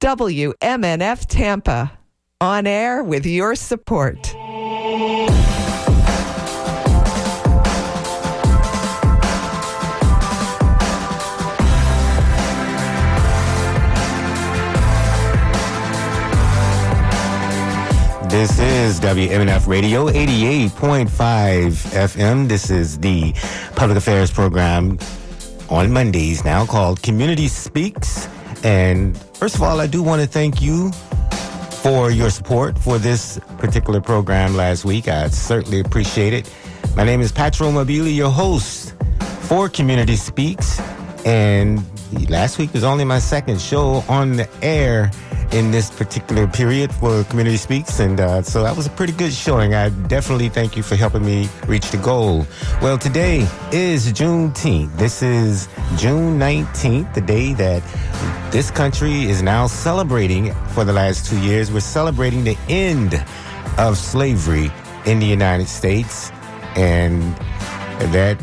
WMNF Tampa. On air with your support. This is WMNF Radio 88.5 FM. This is the public affairs program on Mondays now called Community Speaks. And first of all, I do want to thank you for your support for this particular program last week. I certainly appreciate it. My name is Patro Mobili, your host for Community Speaks. And last week was only my second show on the air in this particular period for Community Speaks. And uh, so that was a pretty good showing. I definitely thank you for helping me reach the goal. Well, today is Juneteenth. This is June 19th, the day that this country is now celebrating for the last two years. We're celebrating the end of slavery in the United States. And that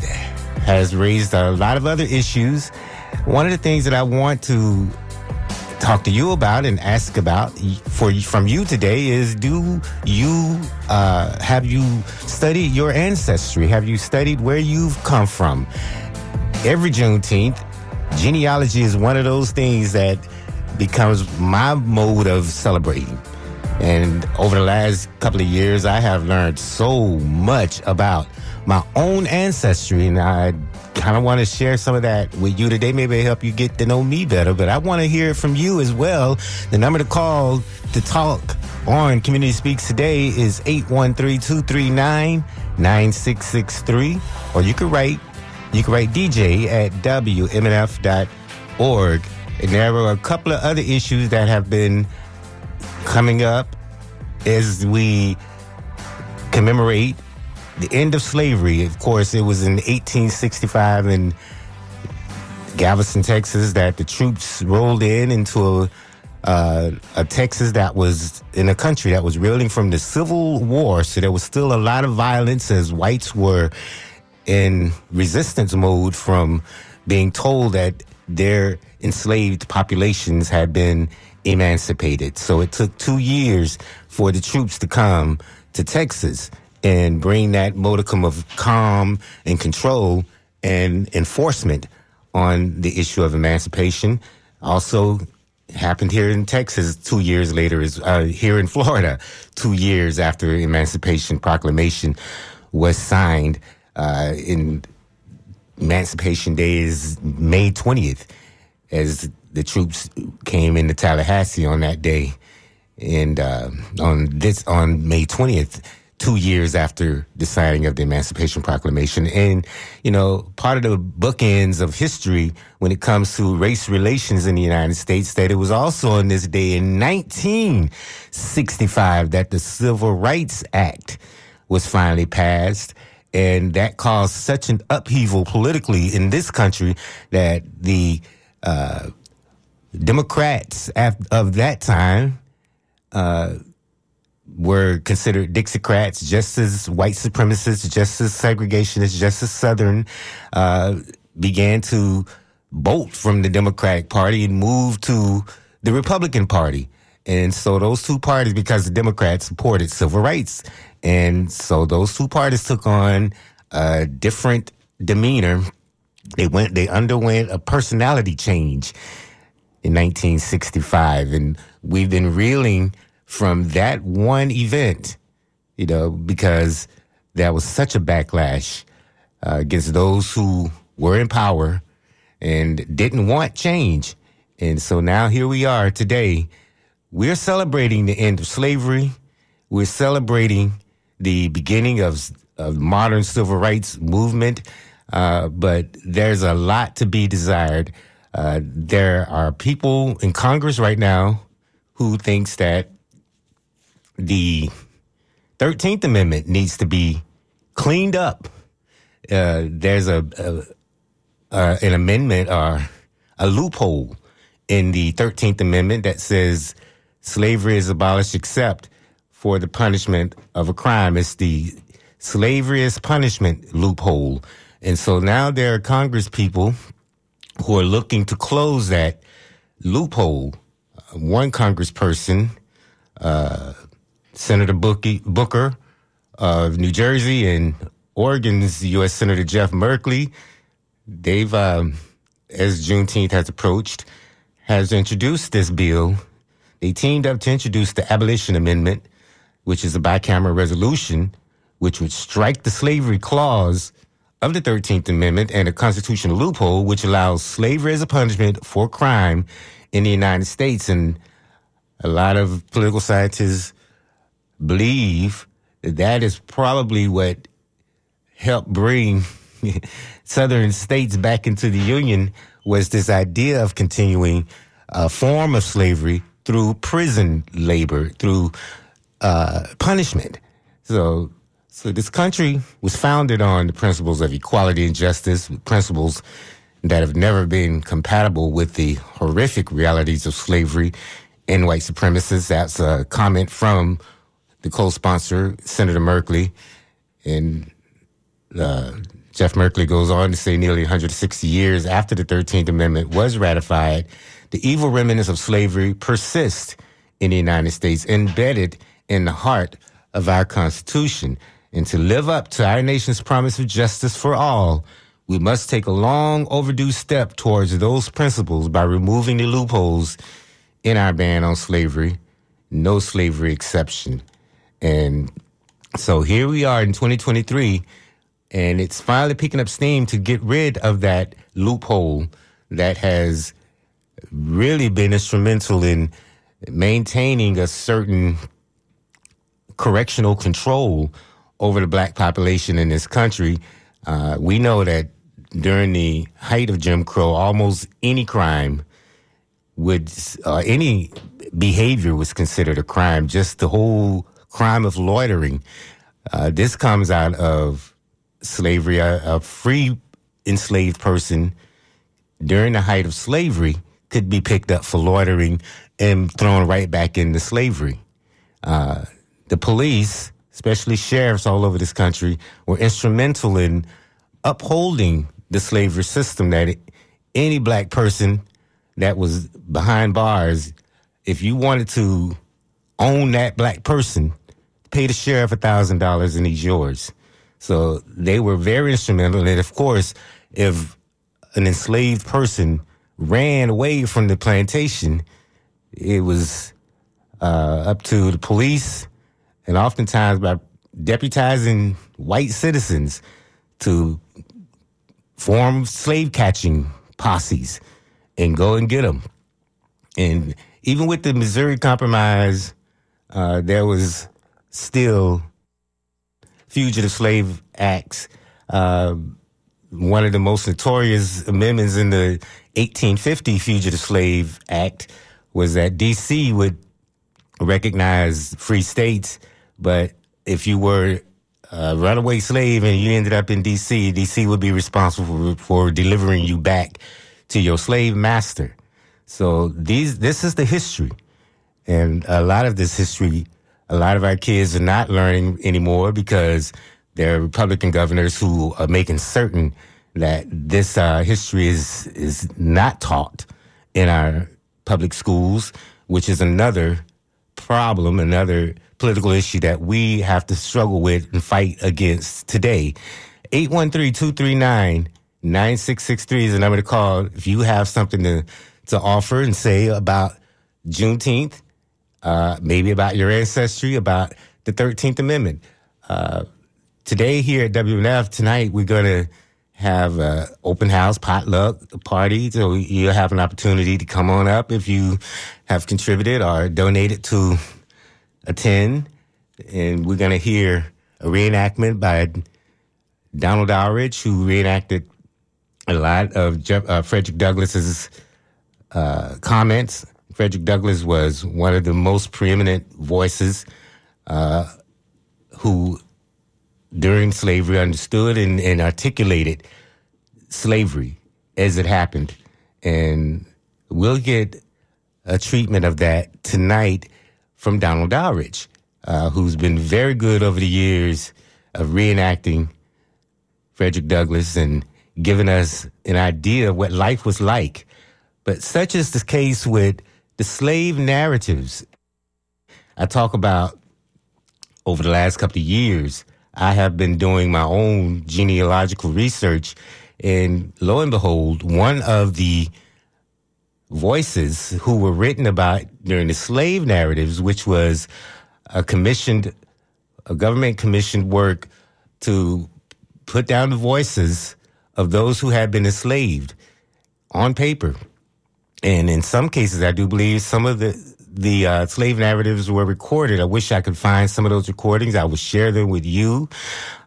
has raised a lot of other issues. One of the things that I want to talk to you about and ask about for from you today is do you uh, have you studied your ancestry? Have you studied where you've come from? Every juneteenth genealogy is one of those things that becomes my mode of celebrating. And over the last couple of years i have learned so much about my own ancestry and i kind of want to share some of that with you today. Maybe help you get to know me better, but I want to hear from you as well. The number to call to talk on Community Speaks today is 813-239-9663. Or you can write, you can write DJ at WMNF.org. And there are a couple of other issues that have been coming up as we commemorate the end of slavery. Of course, it was in 1865 in Galveston, Texas, that the troops rolled in into a, uh, a Texas that was in a country that was reeling from the Civil War. So there was still a lot of violence as whites were in resistance mode from being told that their enslaved populations had been emancipated. So it took two years for the troops to come to Texas and bring that modicum of calm and control and enforcement on the issue of emancipation. Also happened here in Texas two years later, is uh, here in Florida, two years after Emancipation Proclamation was signed. Uh, in Emancipation Day is May 20th, as the troops came into Tallahassee on that day. And uh, on this, on May 20th, two years after the signing of the Emancipation Proclamation. And, you know, part of the bookends of history when it comes to race relations in the United States, that it was also on this day in 1965 that the Civil Rights Act was finally passed. And that caused such an upheaval politically in this country that the uh, Democrats of that time uh, were considered Dixiecrats, just as white supremacists, just as segregationists, just as Southern, uh, began to bolt from the Democratic Party and move to the Republican Party. And so those two parties, because the Democrats supported civil rights, and so those two parties took on a different demeanor. They went, they underwent a personality change in 1965, and we've been reeling from that one event, you know, because there was such a backlash uh, against those who were in power and didn't want change. And so now here we are today. We're celebrating the end of slavery. We're celebrating the beginning of, of modern civil rights movement. Uh, but there's a lot to be desired. Uh, there are people in Congress right now who thinks that the 13th Amendment needs to be cleaned up. Uh, there's a, a, a, an amendment or a loophole in the 13th Amendment that says slavery is abolished except for the punishment of a crime. It's the slavery is punishment loophole. And so now there are Congress people who are looking to close that loophole. One congressperson, uh, Senator Booker of New Jersey and Oregon's U.S. Senator Jeff Merkley, they've, um, as Juneteenth has approached, has introduced this bill. They teamed up to introduce the Abolition Amendment, which is a bicameral resolution which would strike the slavery clause of the 13th Amendment and a constitutional loophole which allows slavery as a punishment for crime in the United States. And a lot of political scientists believe that that is probably what helped bring southern states back into the Union was this idea of continuing a form of slavery through prison labor, through uh, punishment. So, so this country was founded on the principles of equality and justice, principles that have never been compatible with the horrific realities of slavery and white supremacists. That's a comment from the co-sponsor, Senator Merkley. And uh, Jeff Merkley goes on to say nearly 160 years after the 13th Amendment was ratified, the evil remnants of slavery persist in the United States, embedded in the heart of our Constitution. And to live up to our nation's promise of justice for all, we must take a long overdue step towards those principles by removing the loopholes in our ban on slavery, no slavery exception. And so here we are in 2023 and it's finally picking up steam to get rid of that loophole that has really been instrumental in maintaining a certain correctional control over the black population in this country. Uh, we know that during the height of Jim Crow, almost any crime would, uh, any behavior was considered a crime. Just the whole crime of loitering. Uh, this comes out of slavery, a, a free enslaved person during the height of slavery could be picked up for loitering and thrown right back into slavery. Uh, the police, especially sheriffs all over this country, were instrumental in upholding the slavery system that it, any black person that was behind bars, if you wanted to own that black person, pay the sheriff a thousand dollars and he's yours. So they were very instrumental. And of course, if an enslaved person ran away from the plantation, it was uh, up to the police and oftentimes by deputizing white citizens to form slave catching posses and go and get them. And even with the Missouri Compromise, uh, there was still Fugitive Slave Acts. Uh, one of the most notorious amendments in the 1850 Fugitive Slave Act was that D.C. would recognize free states, but if you were a runaway slave and you ended up in D.C., D.C. would be responsible for, for delivering you back to your slave master. So these, this is the history. And a lot of this history a lot of our kids are not learning anymore because there are Republican governors who are making certain that this uh, history is is not taught in our public schools, which is another problem, another political issue that we have to struggle with and fight against today. 813-239-9663 is the number to call if you have something to, to offer and say about Juneteenth uh, maybe about your ancestry, about the 13th Amendment. Uh, today here at WMNF, tonight, we're going to have an open house potluck party. So you'll have an opportunity to come on up if you have contributed or donated to attend. And we're going to hear a reenactment by Donald Aldrich, who reenacted a lot of Jeff, uh, Frederick Douglass's uh, comments Frederick Douglass was one of the most preeminent voices uh, who, during slavery, understood and, and, articulated slavery as it happened. And we'll get a treatment of that tonight from Donald Dowridge, uh, who's been very good over the years of reenacting Frederick Douglass and giving us an idea of what life was like But such is the case with the slave narratives I talk about over the last couple of years. I have been doing my own genealogical research, and lo and behold, one of the voices who were written about during the slave narratives, which was a commissioned, a government commissioned work to put down the voices of those who had been enslaved on paper. And in some cases, I do believe some of the the uh, slave narratives were recorded. I wish I could find some of those recordings. I would share them with you.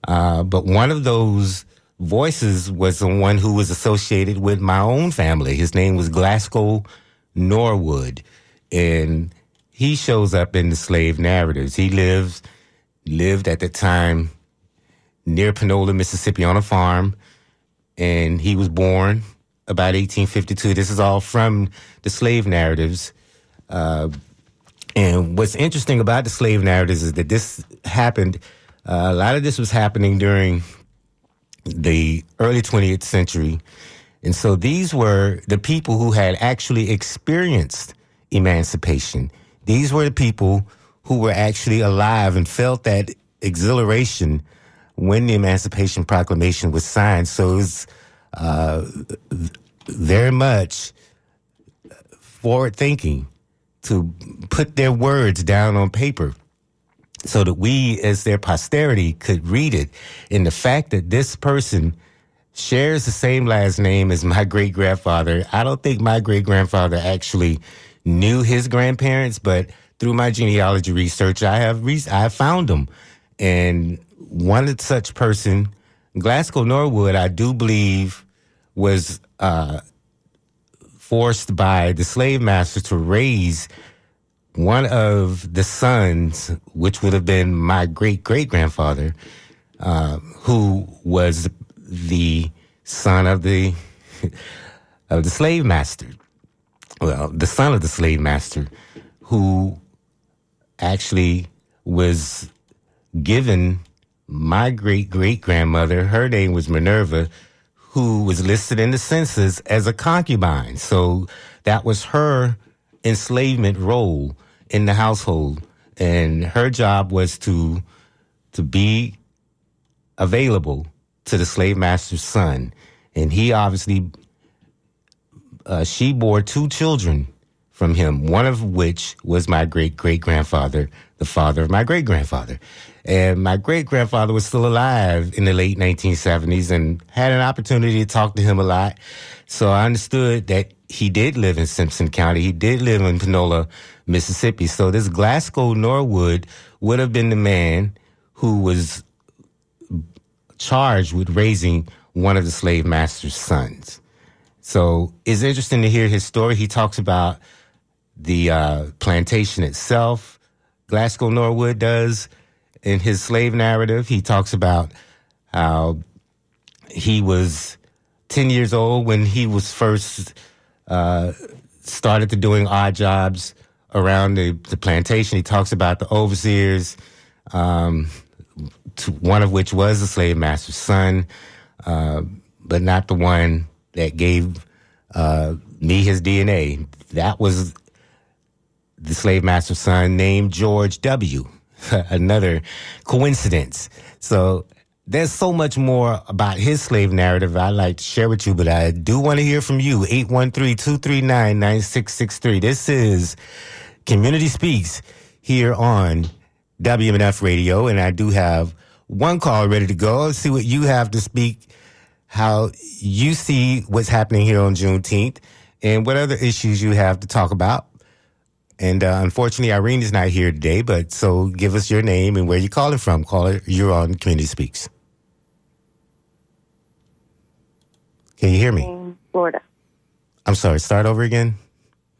Uh, but one of those voices was the one who was associated with my own family. His name was Glasgow Norwood. And he shows up in the slave narratives. He lives, lived at the time near Panola, Mississippi on a farm. And he was born about 1852. This is all from the slave narratives. Uh, and what's interesting about the slave narratives is that this happened, uh, a lot of this was happening during the early 20th century. And so these were the people who had actually experienced emancipation. These were the people who were actually alive and felt that exhilaration when the Emancipation Proclamation was signed. So it was uh, very much forward thinking to put their words down on paper so that we, as their posterity, could read it. And the fact that this person shares the same last name as my great grandfather, I don't think my great grandfather actually knew his grandparents, but through my genealogy research, I have re- I found them, and one such person, Glasgow Norwood, I do believe was uh, forced by the slave master to raise one of the sons, which would have been my great great grandfather, uh, who was the son of the of the slave master. Well, the son of the slave master, who actually was given my great great grandmother. Her name was Minerva, who was listed in the census as a concubine. So that was her enslavement role in the household, and her job was to to be available to the slave master's son, and he obviously uh, she bore two children from him, one of which was my great great grandfather, the father of my great grandfather. And my great grandfather was still alive in the late 1970s and had an opportunity to talk to him a lot. So I understood that he did live in Simpson County. He did live in Panola, Mississippi. So this Glasgow Norwood would have been the man who was charged with raising one of the slave master's sons. So it's interesting to hear his story. He talks about the uh, plantation itself. Glasgow Norwood does in his slave narrative. He talks about how he was 10 years old when he was first uh, started to doing odd jobs around the, the plantation. He talks about the overseers, um, one of which was the slave master's son, uh, but not the one that gave uh, me his DNA. That was the slave master's son named George W. Another coincidence. So there's so much more about his slave narrative I'd like to share with you, but I do want to hear from you. 813-239-9663. This is Community Speaks here on WMNF Radio, and I do have one call ready to go. Let's see what you have to speak, how you see what's happening here on Juneteenth, and what other issues you have to talk about. And uh, unfortunately, Irene is not here today, but so give us your name and where you're calling from. Caller, you're on Community Speaks. Can you hear me? Florida. I'm sorry, start over again.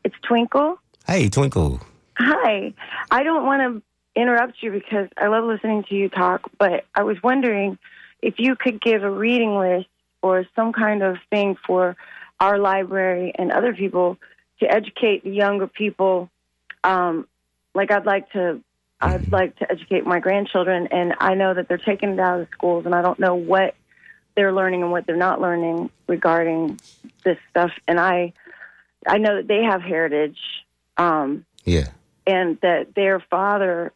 It's Twinkle. Hey, Twinkle. Hi. I don't want to interrupt you because I love listening to you talk, but I was wondering if you could give a reading list or some kind of thing for our library and other people to educate the younger people. Um, like I'd like to, I'd like to educate my grandchildren, and I know that they're taking it out of schools, and I don't know what they're learning and what they're not learning regarding this stuff. And I, I know that they have heritage. Um, Yeah. and that their father,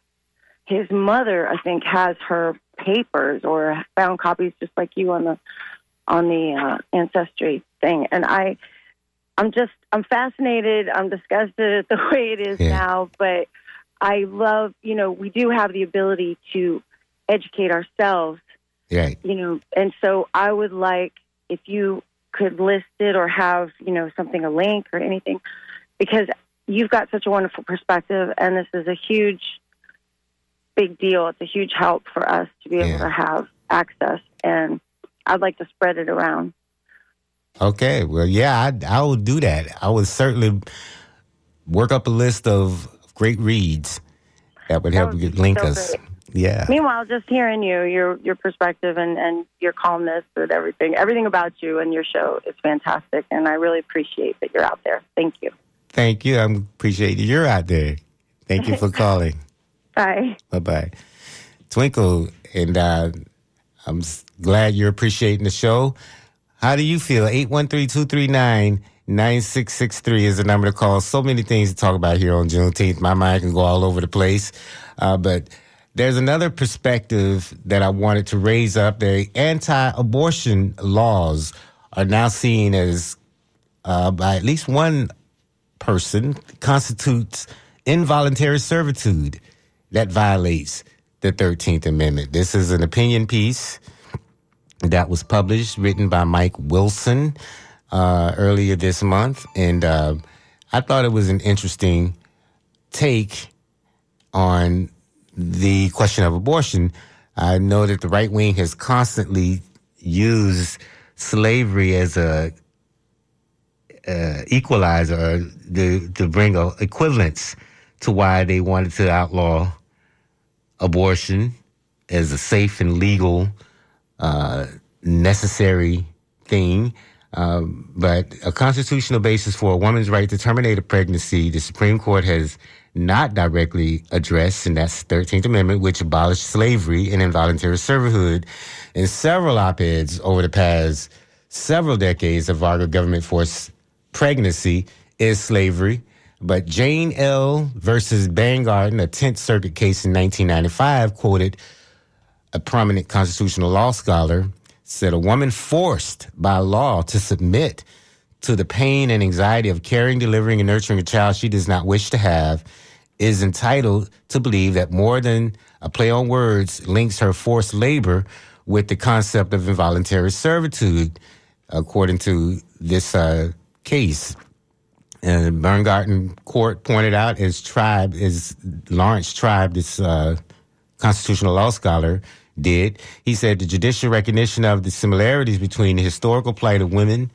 his mother, I think, has her papers or found copies, just like you on the on the uh, ancestry thing. And I, I'm just, I'm fascinated. I'm disgusted at the way it is Yeah. now, but I love, you know, we do have the ability to educate ourselves, Right. you know, and so I would like if you could list it or have, you know, something, a link or anything, because you've got such a wonderful perspective, and this is a huge, big deal. It's a huge help for us to be able Yeah. to have access, and I'd like to spread it around. Okay. Well, yeah, I, I will do that. I would certainly work up a list of great reads that would That help would link so us. great. Yeah. Meanwhile, just hearing you, your your perspective and, and your calmness and everything, everything about you and your show is fantastic, and I really appreciate that you're out there. Thank you. Thank you. I appreciate you. You're out there. Thank you for calling. Bye. Bye bye. Twinkle, and uh, I'm glad you're appreciating the show. How do you feel? 813 239 9663 is the number to call. So many things to talk about here on Juneteenth. My mind can go all over the place. Uh, but there's another perspective that I wanted to raise up. The anti abortion laws are now seen as, uh, by at least one person, constitutes involuntary servitude that violates the 13th Amendment. This is an opinion piece that was published, written by Mike Wilson uh, earlier this month. And uh, I thought it was an interesting take on the question of abortion. I know that the right wing has constantly used slavery as a uh, equalizer to, to bring a equivalence to why they wanted to outlaw abortion as a safe and legal, uh, necessary thing. Um, but a constitutional basis for a woman's right to terminate a pregnancy, the Supreme Court has not directly addressed, and that's the 13th Amendment, which abolished slavery and involuntary servitude. In several op eds over the past several decades of our government forced pregnancy is slavery. But Jane L. versus Bangerter, a 10th Circuit case in 1995, quoted a prominent constitutional law scholar, said a woman forced by law to submit to the pain and anxiety of carrying, delivering, and nurturing a child she does not wish to have is entitled to believe that more than a play on words links her forced labor with the concept of involuntary servitude, according to this uh, case. And Bangerter Court pointed out, as Tribe, as Laurence Tribe, this uh, constitutional law scholar, did. He said the judicial recognition of the similarities between the historical plight of women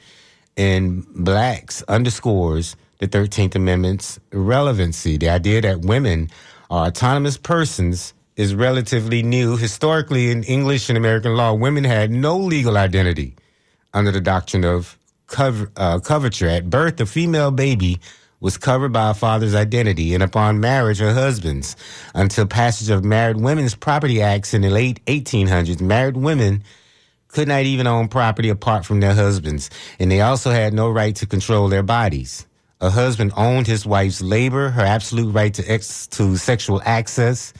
and blacks underscores the 13th Amendment's relevancy. The idea that women are autonomous persons is relatively new. Historically, in English and American law, women had no legal identity under the doctrine of uh, coverture. At birth, a female baby was covered by a father's identity, and upon marriage, her husband's. Until passage of Married Women's Property Acts in the late 1800s, married women could not even own property apart from their husbands, and they also had no right to control their bodies. A husband owned his wife's labor, her absolute right to ex- to sexual access,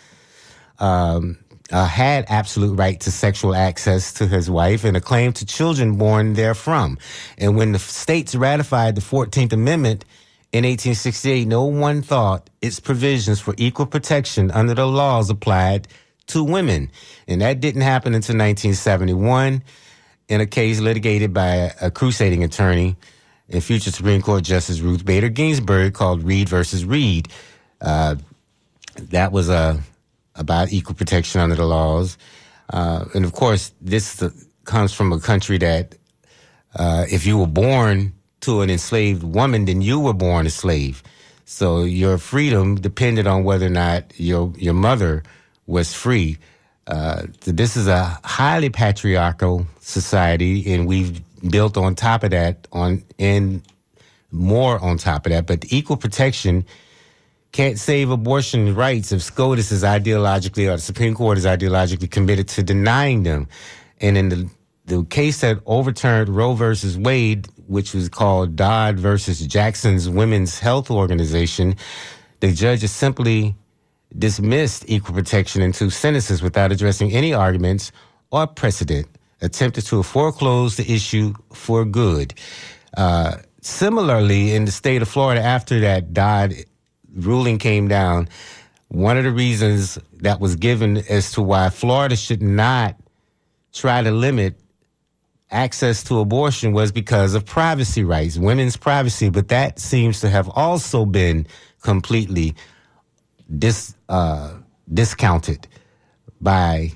um, uh, had absolute right to sexual access to his wife and a claim to children born therefrom. And when the states ratified the 14th Amendment in 1868, no one thought its provisions for equal protection under the laws applied to women. And that didn't happen until 1971 in a case litigated by a, crusading attorney and future Supreme Court Justice Ruth Bader Ginsburg called Reed versus Reed. Uh, that was uh, about equal protection under the laws. Uh, and of course, this comes from a country that uh, if you were born to an enslaved woman, then you were born a slave. So your freedom depended on whether or not your your mother was free. Uh, this is a highly patriarchal society, and we've built on top of that on and more on top of that. But equal protection can't save abortion rights if SCOTUS is ideologically or the Supreme Court is ideologically committed to denying them. And in the the case that overturned Roe versus Wade, which was called Dodd versus Jackson's Women's Health Organization, the judges simply dismissed equal protection in two sentences without addressing any arguments or precedent, attempted to foreclose the issue for good. Uh, similarly, in the state of Florida, after that Dodd ruling came down, one of the reasons that was given as to why Florida should not try to limit access to abortion was because of privacy rights, women's privacy, but that seems to have also been completely dis, uh, discounted by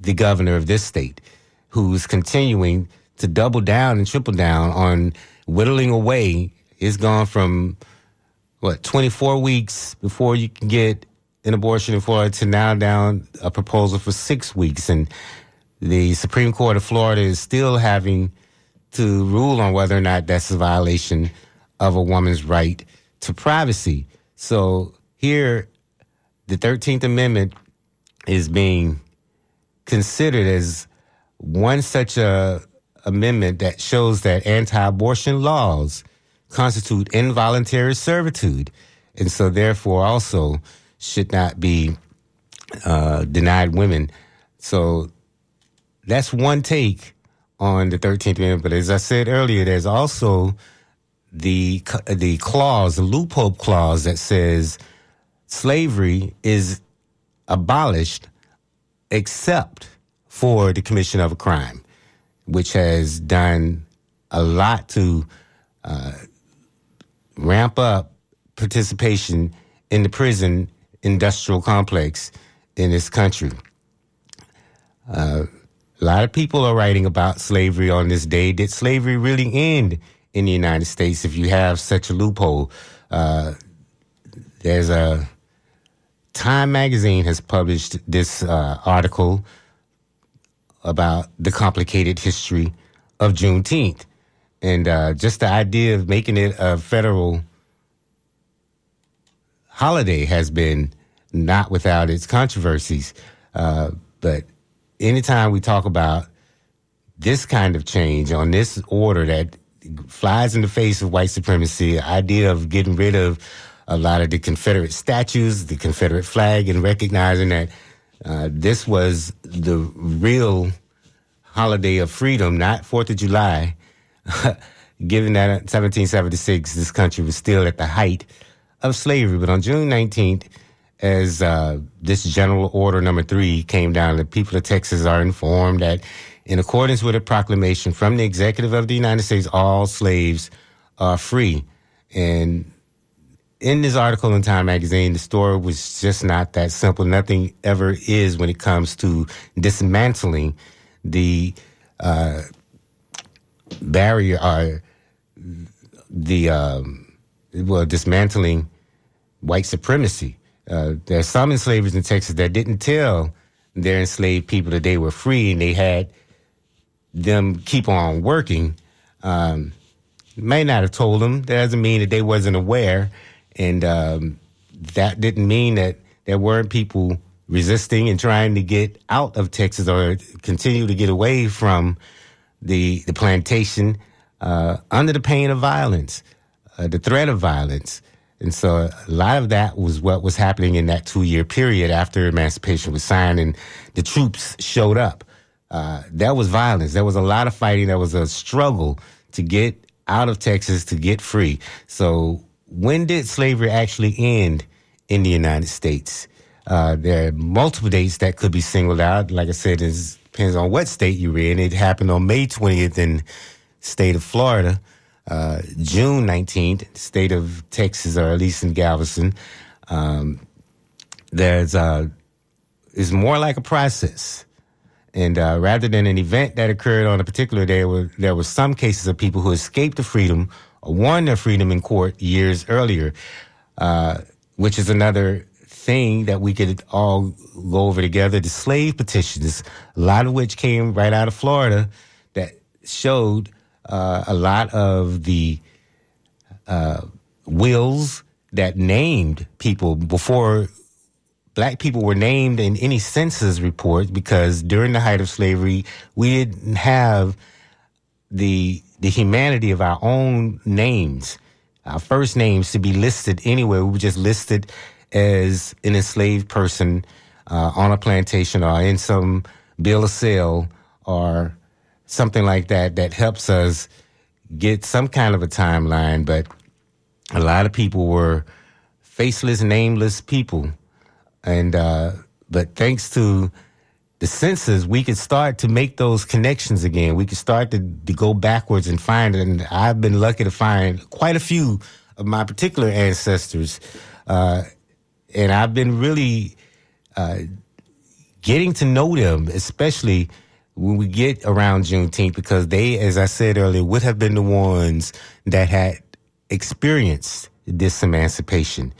the governor of this state, who's continuing to double down and triple down on whittling away. It's gone from what 24 weeks before you can get an abortion in Florida to now down a proposal for six weeks, and the Supreme Court of Florida is still having to rule on whether or not that's a violation of a woman's right to privacy. So here, the 13th Amendment is being considered as one such a amendment that shows that anti-abortion laws constitute involuntary servitude, and so therefore also should not be uh, denied women. So that's one take on the 13th Amendment. But as I said earlier, there's also the the clause, the loophole clause that says slavery is abolished except for the commission of a crime, which has done a lot to uh, ramp up participation in the prison industrial complex in this country. Uh, a lot of people are writing about slavery on this day. Did slavery really end in the United States if you have such a loophole? Uh, there's a Time magazine has published this uh, article about the complicated history of Juneteenth. And uh, just the idea of making it a federal holiday has been not without its controversies. Uh, but anytime we talk about this kind of change on this order that flies in the face of white supremacy, the idea of getting rid of a lot of the Confederate statues, the Confederate flag, and recognizing that uh, this was the real holiday of freedom, not Fourth of July. Given that 1776, this country was still at the height of slavery. But on June 19th, as uh, this general order number three came down, the people of Texas are informed that, in accordance with a proclamation from the executive of the United States, all slaves are free. And in this article in Time Magazine, the story was just not that simple. Nothing ever is when it comes to dismantling the uh, barrier or the um, well dismantling white supremacy. Uh, there are some enslavers in Texas that didn't tell their enslaved people that they were free and they had them keep on working. Um, may not have told them. That doesn't mean that they wasn't aware and um, that didn't mean that there weren't people resisting and trying to get out of Texas or continue to get away from the the plantation uh, under the pain of violence, uh, the threat of violence. And so a lot of that was what was happening in that two year period after emancipation was signed and the troops showed up. Uh, that was violence. There was a lot of fighting. There was a struggle to get out of Texas to get free. So when did slavery actually end in the United States? Uh, there are multiple dates that could be singled out. Like I said, it depends on what state you're in. It happened on May 20th in state of Florida, uh, June 19th, state of Texas, or at least in Galveston. Um, there's uh, is more like a process. And uh, rather than an event that occurred on a particular day, where there were some cases of people who escaped the freedom or won their freedom in court years earlier, uh, which is another thing that we could all go over together. The slave petitions, a lot of which came right out of Florida, that showed uh, a lot of the uh, wills that named people before black people were named in any census report because during the height of slavery, we didn't have the the humanity of our own names, our first names to be listed anywhere. We were just listed as an enslaved person uh, on a plantation or in some bill of sale or something like that that helps us get some kind of a timeline. But a lot of people were faceless, nameless people, and uh, but thanks to the census, we could start to make those connections again. We could start to, to go backwards and find, it. and I've been lucky to find quite a few of my particular ancestors. Uh, and I've been really uh, getting to know them, especially when we get around Juneteenth, because they, as I said earlier, would have been the ones that had experienced this emancipation.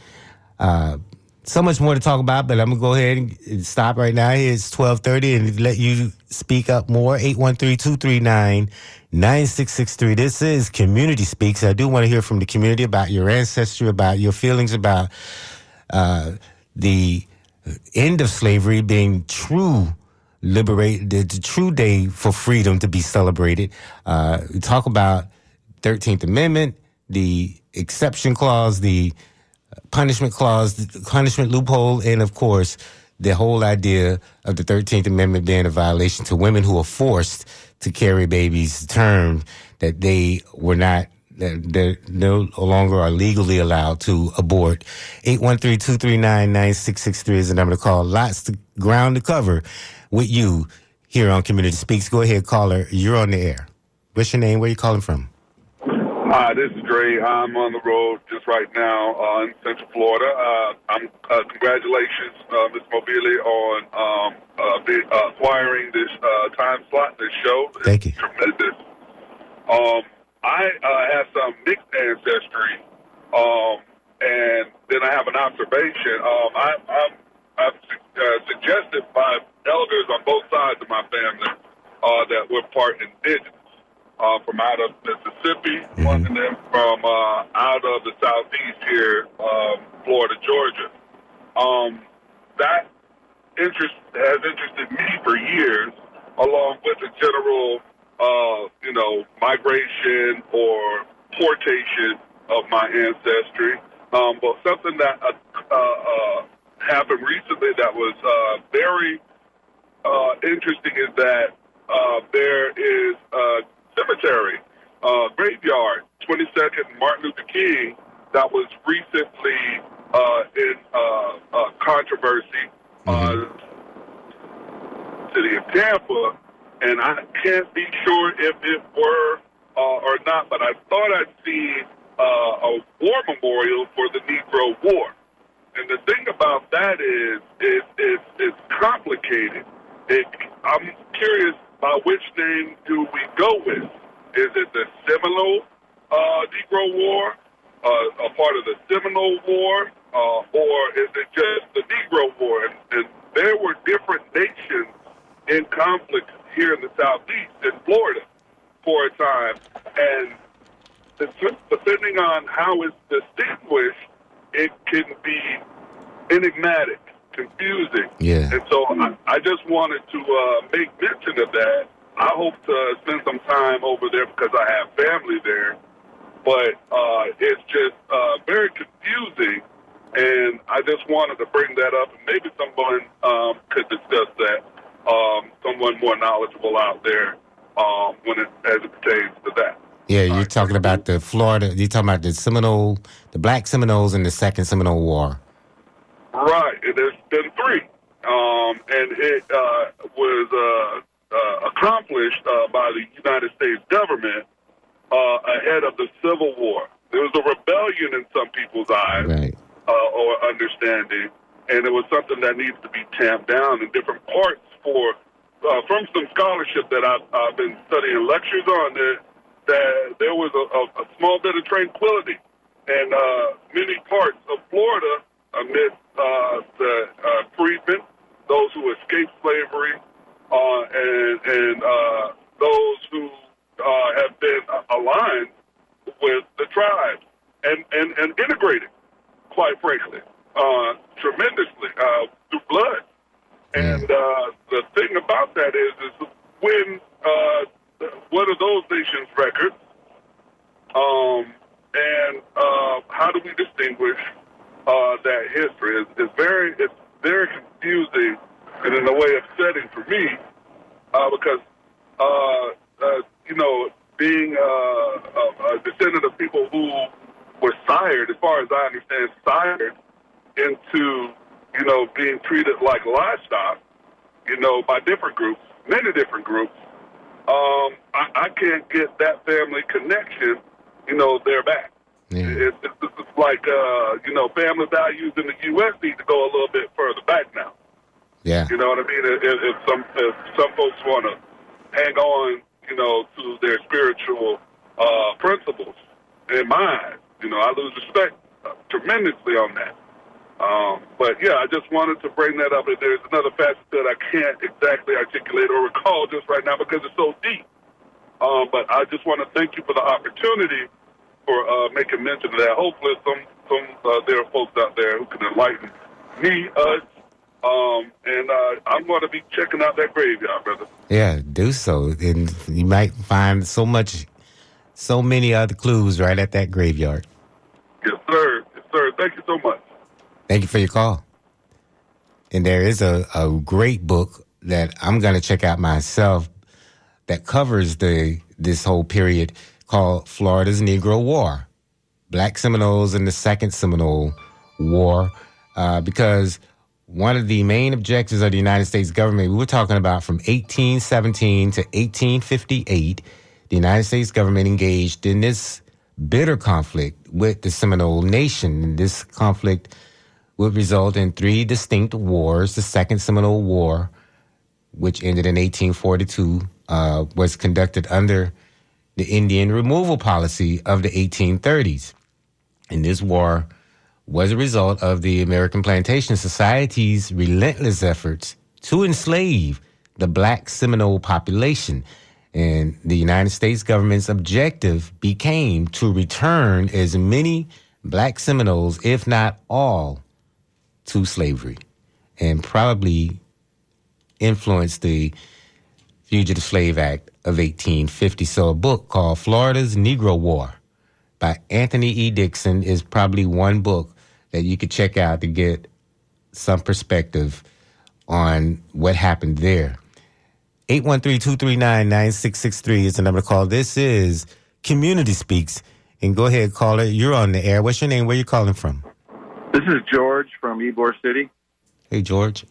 Uh, so much more to talk about, but I'm gonna go ahead and stop right now. It's 12:30, and let you speak up more. 813-239-9663. This is Community Speaks. I do want to hear from the community about your ancestry, about your feelings about uh, the end of slavery being true liberate the, the, true day for freedom to be celebrated. Uh, talk about 13th Amendment, the exception clause, the punishment clause, the punishment loophole, and of course, the whole idea of the 13th Amendment being a violation to women who are forced to carry babies term that they were not they no longer are legally allowed to abort. 813-239-9663 is the number to call. Lots to ground to cover with you here on Community Speaks. Go ahead, caller. You're on the air. What's your name? Where are you calling from? Hi, this is Dre. I'm on the road just right now uh, in Central Florida. Uh, I'm uh, congratulations, uh, Ms. Mobili, on um, uh, acquiring this uh, time slot, this show. Thank you. Tremendous. Um, I uh, have some mixed ancestry, um, and then I have an observation. Um, I, I'm, I've uh, suggested by elders on both sides of my family uh, that we're part indigenous uh, from out of Mississippi, mm-hmm. one of them from uh, out of the southeast here, um, Florida, Georgia. Um, that interest has interested me for years, along with the general, uh, you know, migration or portation of my ancestry. Um, but something that uh, uh, uh happened recently that was uh, very uh, interesting is that uh, there is uh, cemetery, uh, graveyard, 22nd Martin Luther King, that was recently uh, in uh, uh, controversy, mm-hmm. city of Tampa, and I can't be sure if it were uh, or not, but I thought I'd seen uh, a war memorial for the Negro War. And the thing about that is, it, it, it's complicated. It, I'm curious by which name do we go with? Is it the Seminole uh, Negro War, uh, a part of the Seminole War, uh, or is it just the Negro War? And, and there were different nations in conflict here in the Southeast, in Florida, for a time. And depending on how it's distinguished, it can be enigmatic confusing. Yeah. And so I, I just wanted to uh, make mention of that. I hope to spend some time over there because I have family there. But uh, it's just uh, very confusing, and I just wanted to bring that up, and maybe someone um, could discuss that. Um, someone more knowledgeable out there um, when it as it pertains to that. Yeah, you're talking about the Florida. You're talking about the Seminole, the Black Seminoles in the Second Seminole War. Right. There's been three. Um, and it uh, was uh, uh, accomplished uh, by the United States government uh, ahead of the Civil War. There was a rebellion in some people's eyes right. Uh, or understanding, and it was something that needs to be tamped down in different parts for from some scholarship that I've, I've been studying lectures on that, that there was a, a, a small bit of tranquility in many parts of Florida amidst uh, the uh, freedmen, those who escaped slavery, uh, and, and uh, those who uh, have been aligned with the tribes and, and, and integrated, quite frankly, uh, tremendously uh, through blood. And uh, the thing about that is, is when uh, what are those nations' records? Um, and uh, how do we distinguish uh, that history? It's, it's very it's very confusing and in a way upsetting for me uh, because uh, uh, you know being uh, a, descendant of people who were sired, as far as I understand, sired into you know being treated like livestock, you know, by different groups, many different groups. Um, I, I can't get that family connection, you know, there back. Yeah. It, it, it's like, uh, you know, family values in the U.S. need to go a little bit further back now. Yeah. You know what I mean? If, if some if some folks want to hang on, you know, to their spiritual uh, principles in mind, you know, I lose respect tremendously on that. Um, but yeah, I just wanted to bring that up. And there's another facet that I can't exactly articulate or recall just right now because it's so deep. Um, but I just want to thank you for the opportunity for uh, making mention of that. Hopefully, some some uh, there are folks out there who can enlighten me, us, um, and uh, I'm going to be checking out that graveyard, brother. Yeah, do so. And you might find so much, so many other clues right at that graveyard. Yes, sir. Yes, sir. Thank you so much. Thank you for your call. And there is a, a great book that I'm going to check out myself that covers the this whole period called Florida's Negro War, Black Seminoles and the Second Seminole War, uh, because one of the main objectives of the United States government, we were talking about from 1817 to 1858, the United States government engaged in this bitter conflict with the Seminole Nation. And this conflict would result in three distinct wars. The Second Seminole War, which ended in 1842, uh, was conducted under the Indian removal policy of the 1830s. And this war was a result of the American Plantation Society's relentless efforts to enslave the black Seminole population. And the United States government's objective became to return as many black Seminoles, if not all, to slavery, and probably influenced the Fugitive Slave Act of 1850. So, a book called Florida's Negro War by Anthony E. Dixon is probably one book that you could check out to get some perspective on what happened there. 813-239-9663 is the number to call. This is Community Speaks. And go ahead, caller. You're on the air. What's your name? Where you calling from? This is George from Ybor City. Hey, George.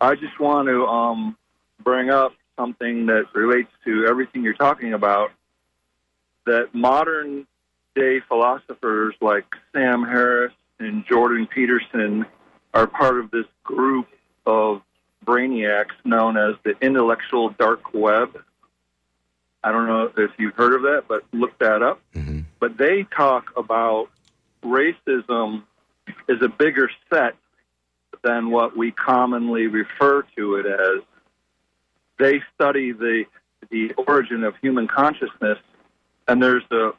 I just want to um, bring up something that relates to everything you're talking about. That modern day philosophers like Sam Harris and Jordan Peterson are part of this group of brainiacs known as the intellectual dark web. I don't know if you've heard of that, but look that up. Mm-hmm. But they talk about racism is a bigger set than what we commonly refer to it as. They study the the origin of human consciousness, and there's a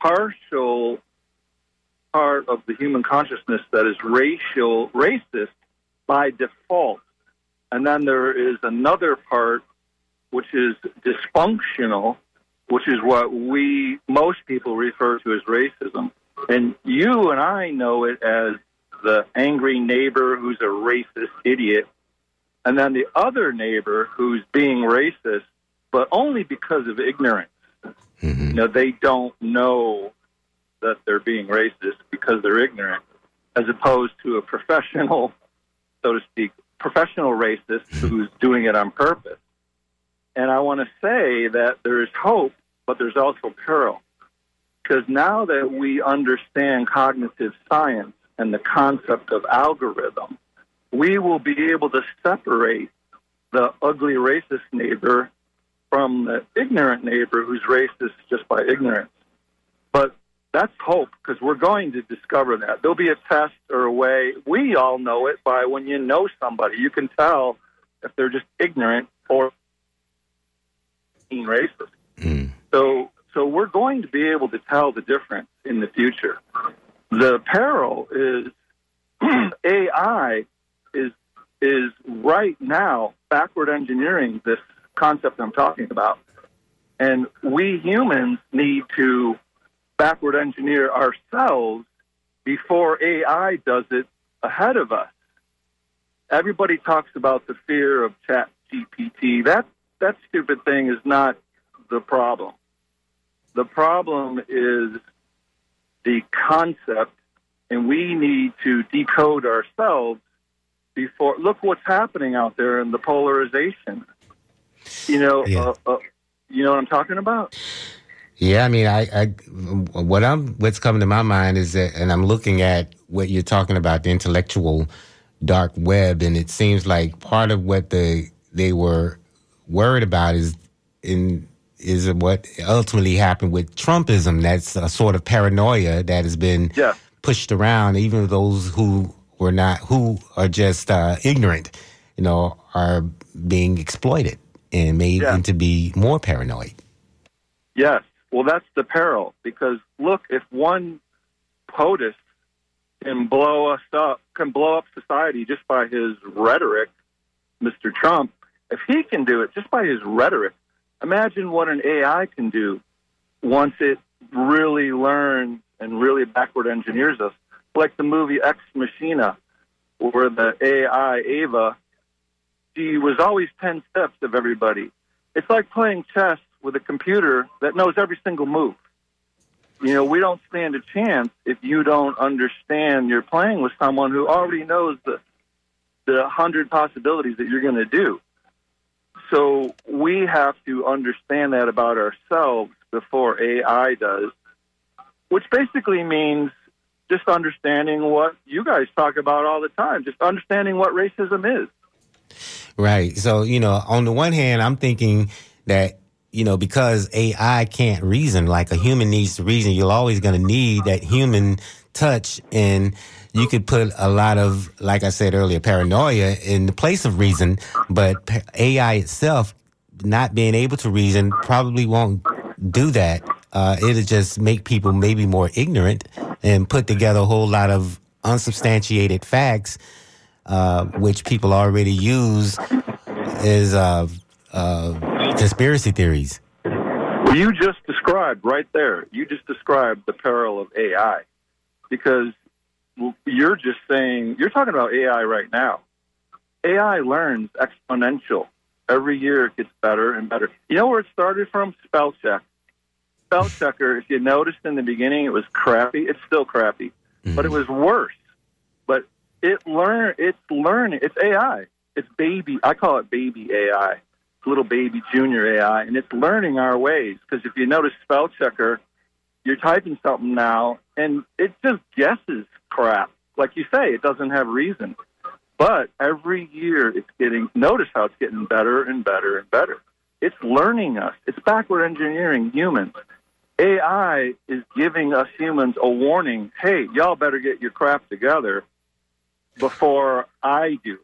partial part of the human consciousness that is racial racist by default. And then there is another part which is dysfunctional, which is what we most people refer to as racism. And you and I know it as the angry neighbor who's a racist idiot, and then the other neighbor who's being racist, but only because of ignorance. Mm-hmm. You know, they don't know that they're being racist because they're ignorant, as opposed to a professional, so to speak, professional racist who's doing it on purpose. And I want to say that there is hope, but there's also peril. Because now that we understand cognitive science and the concept of algorithm, we will be able to separate the ugly racist neighbor from the ignorant neighbor who's racist just by ignorance. But that's hope because we're going to discover that. There'll be a test or a way. We all know it by when you know somebody, you can tell if they're just ignorant or being racist. Mm. So, so we're going to be able to tell the difference in the future. The peril is AI is is right now backward engineering this concept I'm talking about. And we humans need to backward engineer ourselves before AI does it ahead of us. Everybody talks about the fear of chat GPT. That that stupid thing is not the problem. The problem is the concept, and we need to decode ourselves before. Look what's happening out there in the polarization. You know, Yeah. uh, uh, you know what I'm talking about. Yeah, I mean, I, I, what I'm, what's coming to my mind is that, and I'm looking at what you're talking about, the intellectual dark web, and it seems like part of what the they were worried about is in is what ultimately happened with Trumpism. That's a sort of paranoia that has been Yeah. pushed around. Even those who were not, who are just uh, ignorant, you know, are being exploited and made Yeah. into be more paranoid. Yes. Well, that's the peril because look, if one POTUS can blow us up, can blow up society just by his rhetoric, Mr. Trump, if he can do it just by his rhetoric, imagine what an AI can do once it really learns and really backward engineers us. Like the movie Ex Machina, where the AI Ava, she was always 10 steps of everybody. It's like playing chess with a computer that knows every single move. You know, we don't stand a chance if you don't understand you're playing with someone who already knows the the hundred possibilities that you're going to do. So we have to understand that about ourselves before AI does, which basically means just understanding what you guys talk about all the time, just understanding what racism is. Right. So, you know, on the one hand, I'm thinking that, you know, because AI can't reason like a human needs to reason, you're always going to need that human touch. And you could put a lot of, like I said earlier, paranoia in the place of reason. But AI itself, not being able to reason, probably won't do that. Uh, it'll just make people maybe more ignorant and put together a whole lot of unsubstantiated facts uh, which people already use as uh, uh, conspiracy theories. Well, you just described right there. You just described the peril of AI because you're just saying you're talking about AI right now. AI learns exponential. Every year it gets better and better. You know where it started from? Spell check. Spell checker, if you noticed in the beginning it was crappy, it's still crappy. But it mm-hmm. was worse. But it learn it's learning it's AI. It's baby I call it baby AI. It's little baby junior AI and it's learning our ways. Because if you notice spell checker, you're typing something now and it just guesses crap. Like you say, it doesn't have reason. But every year it's getting notice how it's getting better and better and better. It's learning us. It's backward engineering humans. AI is giving us humans a warning, hey, y'all better get your crap together before I do.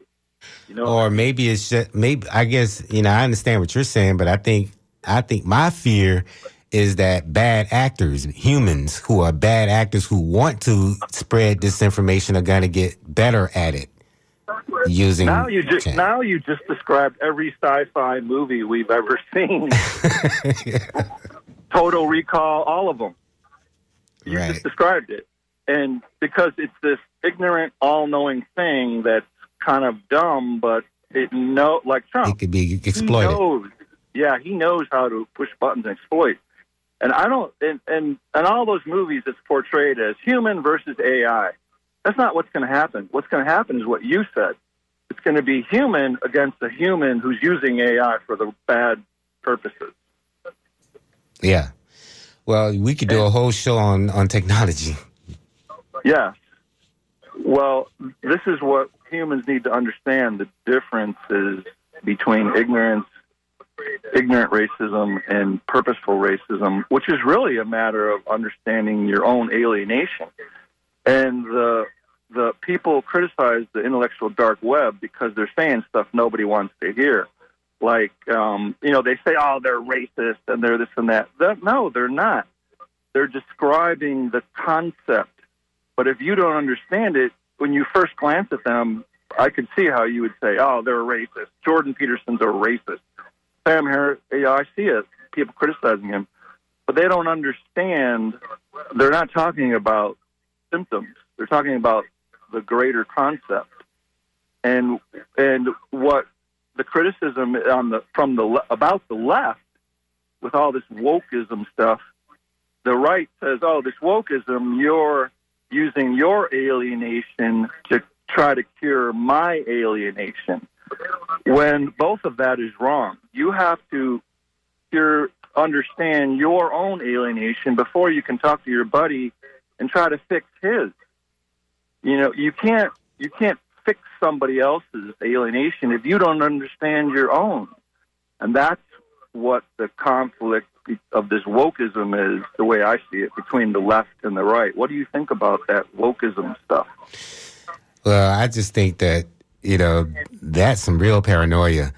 You know, Or maybe it's just maybe I guess you know I understand what you're saying, but I think I think my fear is that bad actors, humans who are bad actors who want to spread disinformation are going to get better at it using. now you just now you just described every sci-fi movie we've ever seen. Total Recall, all of them. You Right. just described it. And because it's this ignorant, all-knowing thing that's kind of dumb, but it know like Trump. it could be He exploited. knows. Yeah, he knows how to push buttons and exploit. And I don't. And and, and all those movies, it's portrayed as human versus AI. That's not what's going to happen. What's going to happen is what you said. It's going to be human against a human who's using AI for the bad purposes. Yeah. Well, we could do a whole show on on technology. Yeah. Well, this is what humans need to understand the differences between ignorance, ignorant racism, and purposeful racism, which is really a matter of understanding your own alienation. And the the people criticize the intellectual dark web because they're saying stuff nobody wants to hear. Like, um, you know, they say, oh, they're racist and they're this and that. that. No, they're not. They're describing the concept but if you don't understand it, when you first glance at them, I could see how you would say, "Oh, they're a racist." Jordan Peterson's a racist. Sam Harris, know, I see it, people criticizing him, but they don't understand. They're not talking about symptoms. They're talking about the greater concept, and and what the criticism on the from the about the left with all this wokeism stuff. The right says, "Oh, this wokeism, you're using your alienation to try to cure my alienation." When both of that is wrong, you have to cure, understand your own alienation before you can talk to your buddy and try to fix his. You know, you can't you can't fix somebody else's alienation if you don't understand your own. And that's what the conflict of this wokeism is, the way I see it, between the left and the right. What do you think about that wokeism stuff? Well, I just think that, you know, that's some real paranoia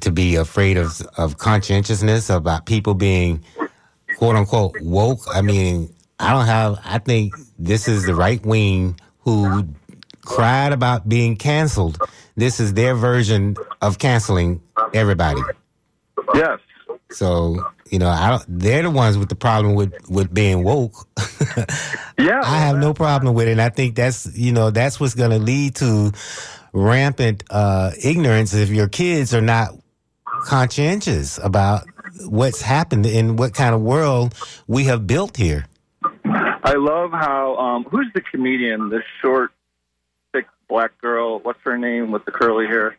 to be afraid of, of conscientiousness about people being quote unquote woke. I mean, I don't have, I think this is the right wing who cried about being canceled. This is their version of canceling everybody. Yes. So you know, I don't, they're the ones with the problem with with being woke. Yeah. I have no problem with it. And I think that's you know that's what's going to lead to rampant uh, ignorance if your kids are not conscientious about what's happened and what kind of world we have built here. I love how um, who's the comedian, the short, black girl? What's her name with the curly hair?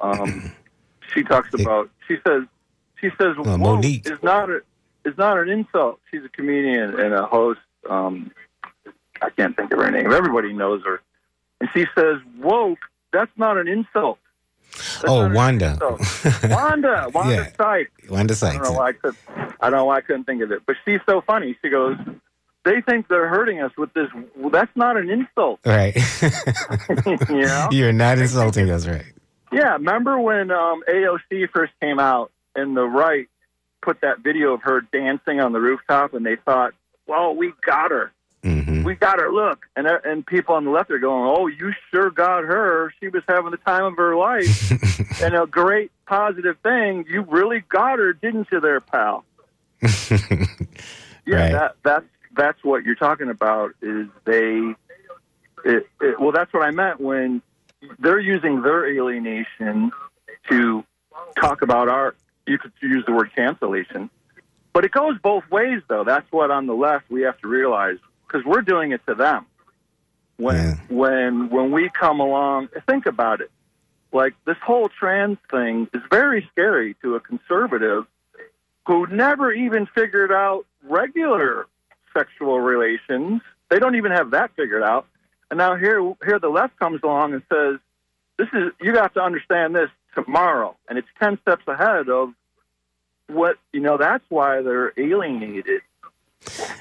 Um, she talks about. She says. She says. Uh, Monique. is not a is not an insult. She's a comedian and a host. Um, I can't think of her name. Everybody knows her, and she says, "Woke. That's not an insult." That's Oh, Wanda. Wanda. Wanda Yeah. Sykes. Wanda I Sykes. don't know why I could. I don't know why I couldn't think of it. But she's so funny. She goes, "They think they're hurting us with this. Well, that's not an insult." Right. you know? You're not insulting us, right? Yeah. Remember when um, AOC first came out and the right put that video of her dancing on the rooftop, and they thought, "Well, we got her. hmm We got her. Look." And uh, and people on the left are going, "Oh, you sure got her. She was having the time of her life." and a great positive thing. You really got her, didn't you, there, pal? Yeah, Right. that that's that's what you're talking about. Is they? It, it, well, that's what I meant when they're using their alienation to talk about our. You could use the word cancellation, but it goes both ways, though. That's what on the left we have to realize because we're doing it to them. When Yeah. when when we come along, think about it. Like this whole trans thing is very scary to a conservative who never even figured out regular sexual relations. They don't even have that figured out. And now here, here the left comes along and says, "This is you have to understand this tomorrow," and it's ten steps ahead of what you know. That's why they're alienated.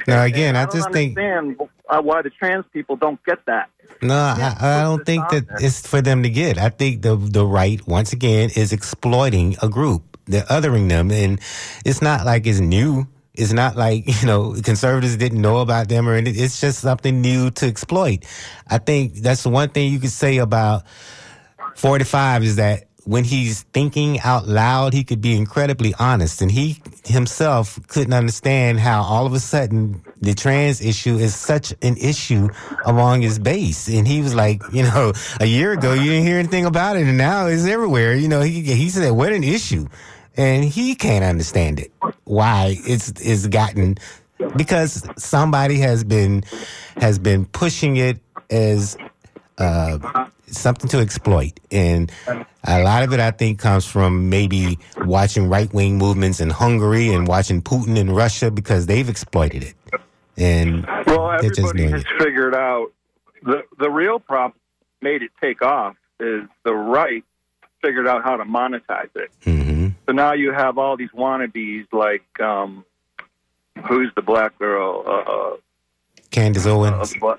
Now, again, And I just think uh, why the trans people don't get that. No, I, I don't think that it's for them to get. I think the the right once again is exploiting a group. They're othering them, and it's not like it's new. It's not like you know conservatives didn't know about them or anything. It's just something new to exploit. I think that's the one thing you could say about forty five is that when he's thinking out loud, he could be incredibly honest, and he himself couldn't understand how all of a sudden the trans issue is such an issue among his base. And he was like, you know, a year ago you didn't hear anything about it, and now it's everywhere. You know, he he said, "What an issue," and he can't understand it. Why it's it's gotten because somebody has been has been pushing it as uh, something to exploit. And a lot of it, I think, comes from maybe watching right wing movements in Hungary and watching Putin in Russia because they've exploited it. And Well, everybody has it. figured out the the real problem made it take off is the right figured out how to monetize it. hmm So now you have all these wannabes like um, who's the black girl? Uh, Candace uh, Owens. bla-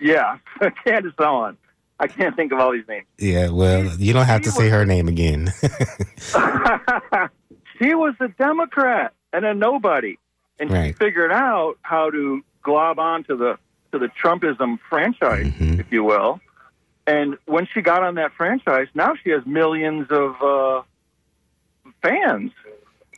yeah, Candace Owen. I can't think of all these names. Yeah, well, you don't have to say her name again. she was a Democrat and a nobody, and she figured out how to glob onto the to the Trumpism franchise, Mhm. if you will. And when she got on that franchise, now she has millions of uh, fans.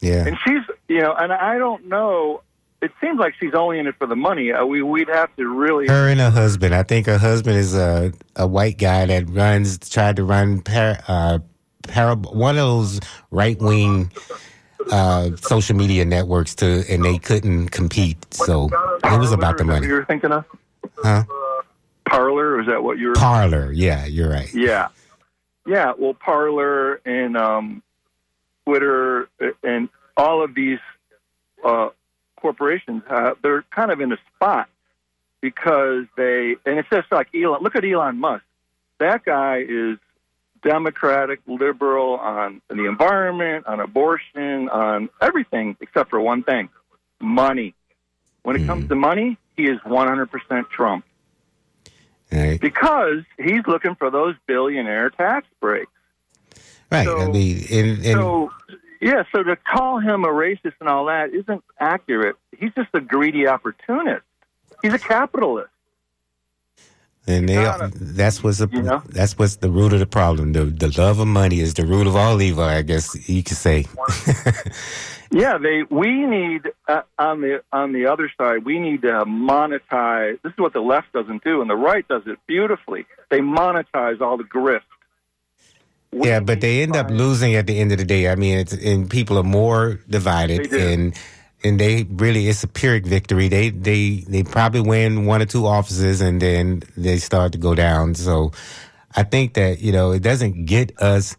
Yeah. And she's, you know, and I don't know. It seems like she's only in it for the money. Uh, we we'd have to really. Her and her husband. I think her husband is a a white guy that runs tried to run par, uh, parab- one of those right wing uh, social media networks to, and they couldn't compete. So it was about the Is that what money, You were thinking of huh? Parler? Is that what you're? Parler. Yeah, you're right. Yeah, yeah. Well, Parler and um, Twitter and all of these uh, corporations, uh, they're kind of in a spot because they, and it's just like Elon. Look at Elon Musk. That guy is democratic, liberal on the environment, on abortion, on everything except for one thing: money. When it comes to money, he is 100% Trump Right. because he's looking for those billionaire tax breaks. Right. So- I mean, and, and So, yeah, so to call him a racist and all that isn't accurate. He's just a greedy opportunist. He's a capitalist. And they, gotta- that's what's the you know? that's what's the root of the problem. The the love of money is the root of all evil. I guess you could say. Yeah, they. We need uh, on the on the other side. We need to monetize. This is what the left doesn't do, and the right does it beautifully. They monetize all the grift. We yeah, but they end up losing at the end of the day. I mean, it's, and people are more divided, and and they really it's a pyrrhic victory. They they they probably win one or two offices, and then they start to go down. So I think that you know it doesn't get us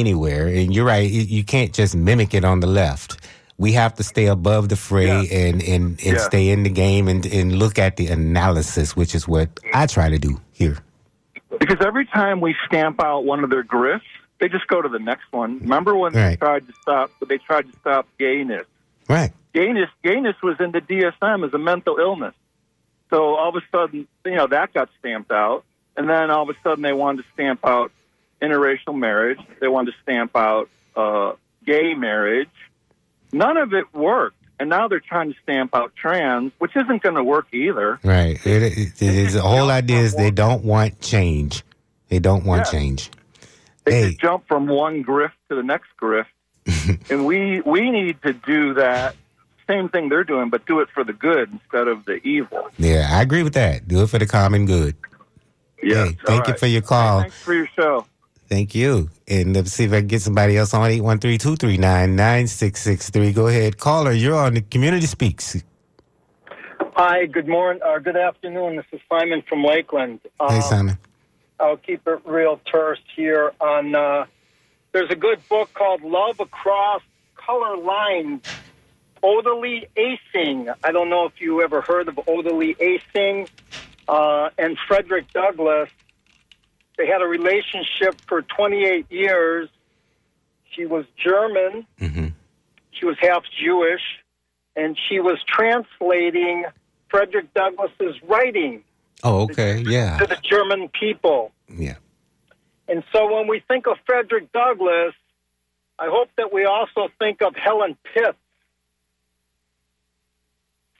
anywhere. And you're right, you, can't just mimic it on the left. We have to stay above the fray Yeah. and and, and Yeah. stay in the game and and look at the analysis, which is what I try to do here. Because every time we stamp out one of their grifts, they just go to the next one. Remember when they tried to stop? They tried to stop gayness. Right. Gayness, gayness was in the DSM as a mental illness. So all of a sudden, you know, that got stamped out, and then all of a sudden they wanted to stamp out interracial marriage. They wanted to stamp out uh, gay marriage. None of it worked, and now they're trying to stamp out trans, which isn't going to work either. Right. It, it, it the whole idea is they don't want change. They don't want Yeah. change. They Hey. jump from one grift to the next grift, and we we need to do that same thing they're doing, but do it for the good instead of the evil. Yeah, I agree with that. Do it for the common good. Yes. Hey, thank All you for your call. Thanks for your show. Thank you. And let's see if I can get somebody else on 813-239-9663. Go ahead. Caller, you're on the Community Speaks. Hi, good morning or good afternoon. This is Simon from Lakeland. Hey, Um, Simon. I'll keep it real terse here. On uh, there's a good book called Love Across Color Lines. Ottilie Assing. I don't know if you ever heard of Ottilie Assing uh, and Frederick Douglass. They had a relationship for 28 years. She was German. hmm She was half Jewish, and she was translating Frederick Douglass's writing Oh, okay. Yeah. to the German people. Yeah. And so when we think of Frederick Douglass, I hope that we also think of Helen Pitt,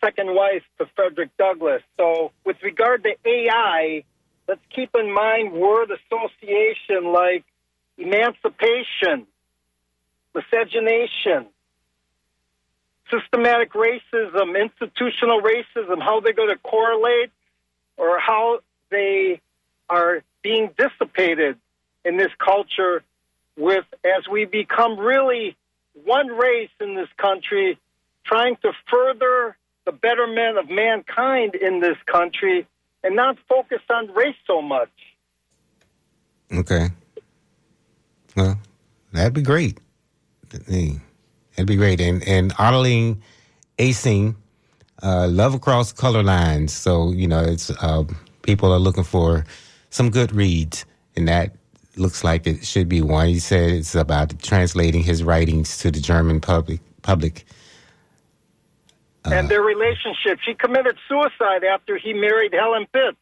second wife to Frederick Douglass. So with regard to AI, let's keep in mind word association like emancipation, miscegenation, systematic racism, institutional racism, how they're going to correlate or how they are being dissipated in this culture with as we become really one race in this country trying to further the betterment of mankind in this country and not focus on race so much. Okay. Well, that'd be great. That'd be great. And and Arlene Assing, uh, Love Across Color Lines. So, you know, it's uh, people are looking for some good reads, and that looks like it should be one. He said it's about translating his writings to the German public public. And their relationship. She committed suicide after he married Helen Pitt.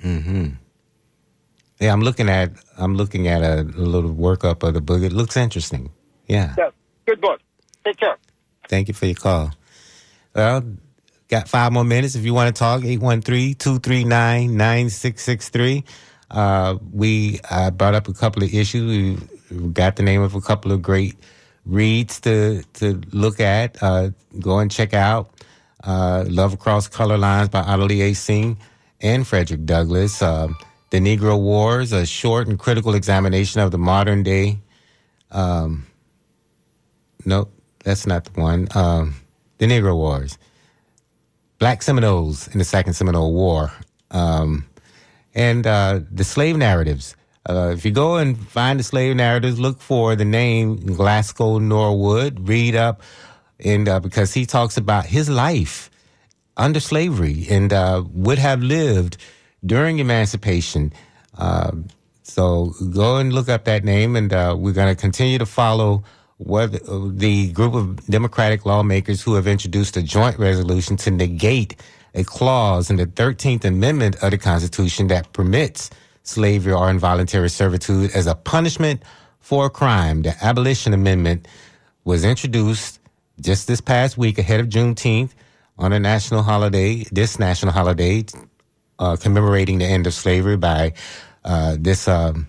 hmm Yeah, I'm looking at I'm looking at a, a little workup of the book. It looks interesting. Yeah. Yeah, good book. Take care. Thank you for your call. Well, got five more minutes if you want to talk. 813-239-9663. Uh, we uh, brought up a couple of issues. We got the name of a couple of great reads to to look at. Uh, go and check out uh, Love Across Color Lines by Ottilie Assing and Frederick Douglass. Uh, the Negro Wars, a short and critical examination of the modern day. Um, nope, that's not the one. Um, the Negro Wars. Black Seminoles in the Second Seminole War. Um, and uh, the slave narratives. Uh, if you go and find the slave narratives, look for the name Glasgow Norwood. Read up, and uh, because he talks about his life under slavery and uh, would have lived during emancipation. Uh, so go and look up that name, and uh, we're going to continue to follow what the group of Democratic lawmakers who have introduced a joint resolution to negate a clause in the 13th Amendment of the Constitution that permits slavery or involuntary servitude as a punishment for a crime. The Abolition Amendment was introduced just this past week ahead of Juneteenth on a national holiday, this national holiday, uh, commemorating the end of slavery by uh, this. Um,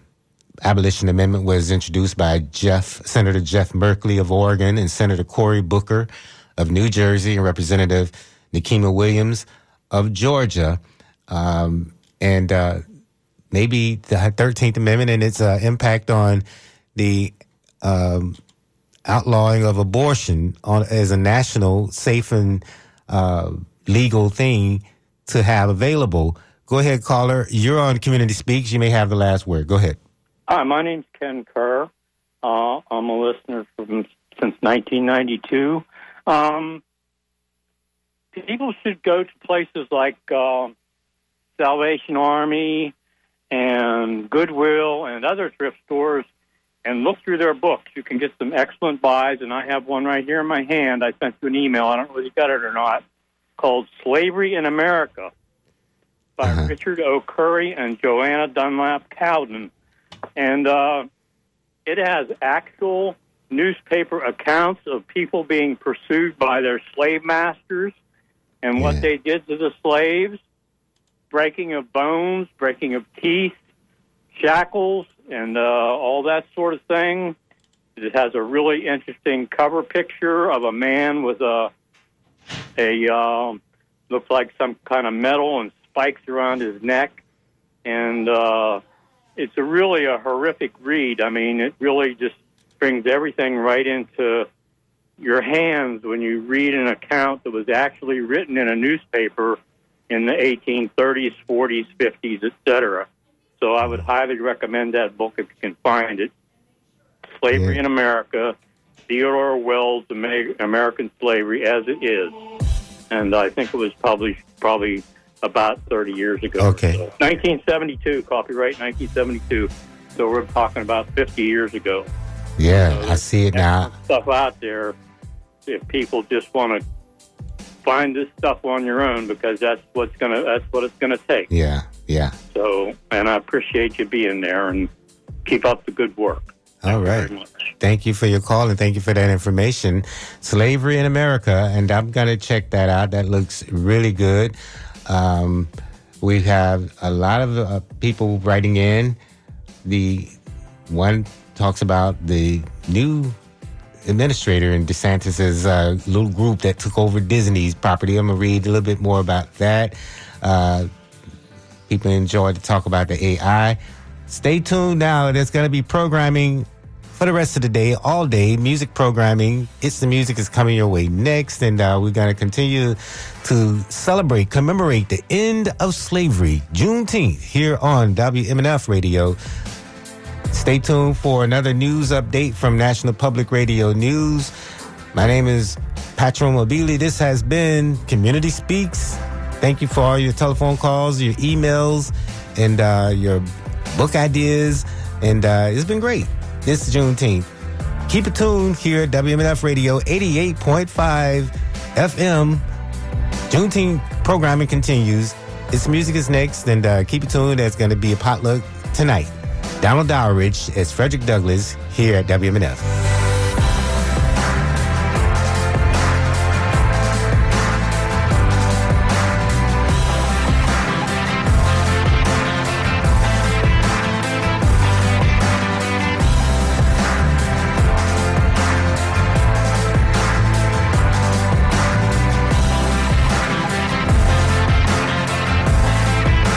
abolition amendment was introduced by Jeff, Senator Jeff Merkley of Oregon and Senator Cory Booker of New Jersey and Representative Nikema Williams of Georgia. Um, and uh, maybe the 13th Amendment and its uh, impact on the um, outlawing of abortion on, as a national, safe, and uh, legal thing to have available. Go ahead, caller. You're on Community Speaks. You may have the last word. Go ahead. Hi, my name's Ken Kerr. Uh, I'm a listener from since 1992. Um, people should go to places like uh, Salvation Army and Goodwill and other thrift stores and look through their books. You can get some excellent buys, and I have one right here in my hand. I sent you an email. I don't know if you got it or not. Called "Slavery in America" by uh-huh. Richard O. Curry and Joanna Dunlap Cowden and uh, it has actual newspaper accounts of people being pursued by their slave masters and what they did to the slaves breaking of bones, breaking of teeth, shackles, and uh, all that sort of thing. It has a really interesting cover picture of a man with a a uh, looks like some kind of metal and spikes around his neck, and uh, it's a really a horrific read. I mean, it really just brings everything right into your hands when you read an account that was actually written in a newspaper in the 1830s, 40s, 50s, etc. So I would highly recommend that book if you can find it. Slavery yeah. in America, Theodore Weld's American Slavery as it is, and I think it was published probably about 30 years ago. Okay. So. 1972, copyright 1972. So we're talking about 50 years ago. Yeah, so I see it now. Stuff out there if people just want to find this stuff on your own because that's what's gonna that's what it's gonna take. Yeah, yeah. So, and I appreciate you being there and keep up the good work. All right. Thank you for your call and thank you for that information. Slavery in America, and I'm going to check that out. That looks really good. Um, we have a lot of uh, people writing in. The one talks about the new administrator in DeSantis's uh, little group that took over Disney's property. I'm gonna read a little bit more about that. Uh, people enjoy to talk about the AI. Stay tuned now. There's gonna be programming for the rest of the day, all day, music programming. It's the music is coming your way next, and uh, we're to continue to celebrate, commemorate the end of slavery, Juneteenth, here on WMNF Radio. Stay tuned for another news update from National Public Radio News. My name is Patron Mobili. This has been Community Speaks. Thank you for all your telephone calls, your emails, and uh, your book ideas. And uh, it's been great this Juneteenth. Keep it tuned here at WMNF Radio 88.5 FM. Juneteenth programming continues. Its music is next, and uh, keep it tuned. There's going to be a potluck tonight. Donald Dowridge as Frederick Douglass here at WMNF.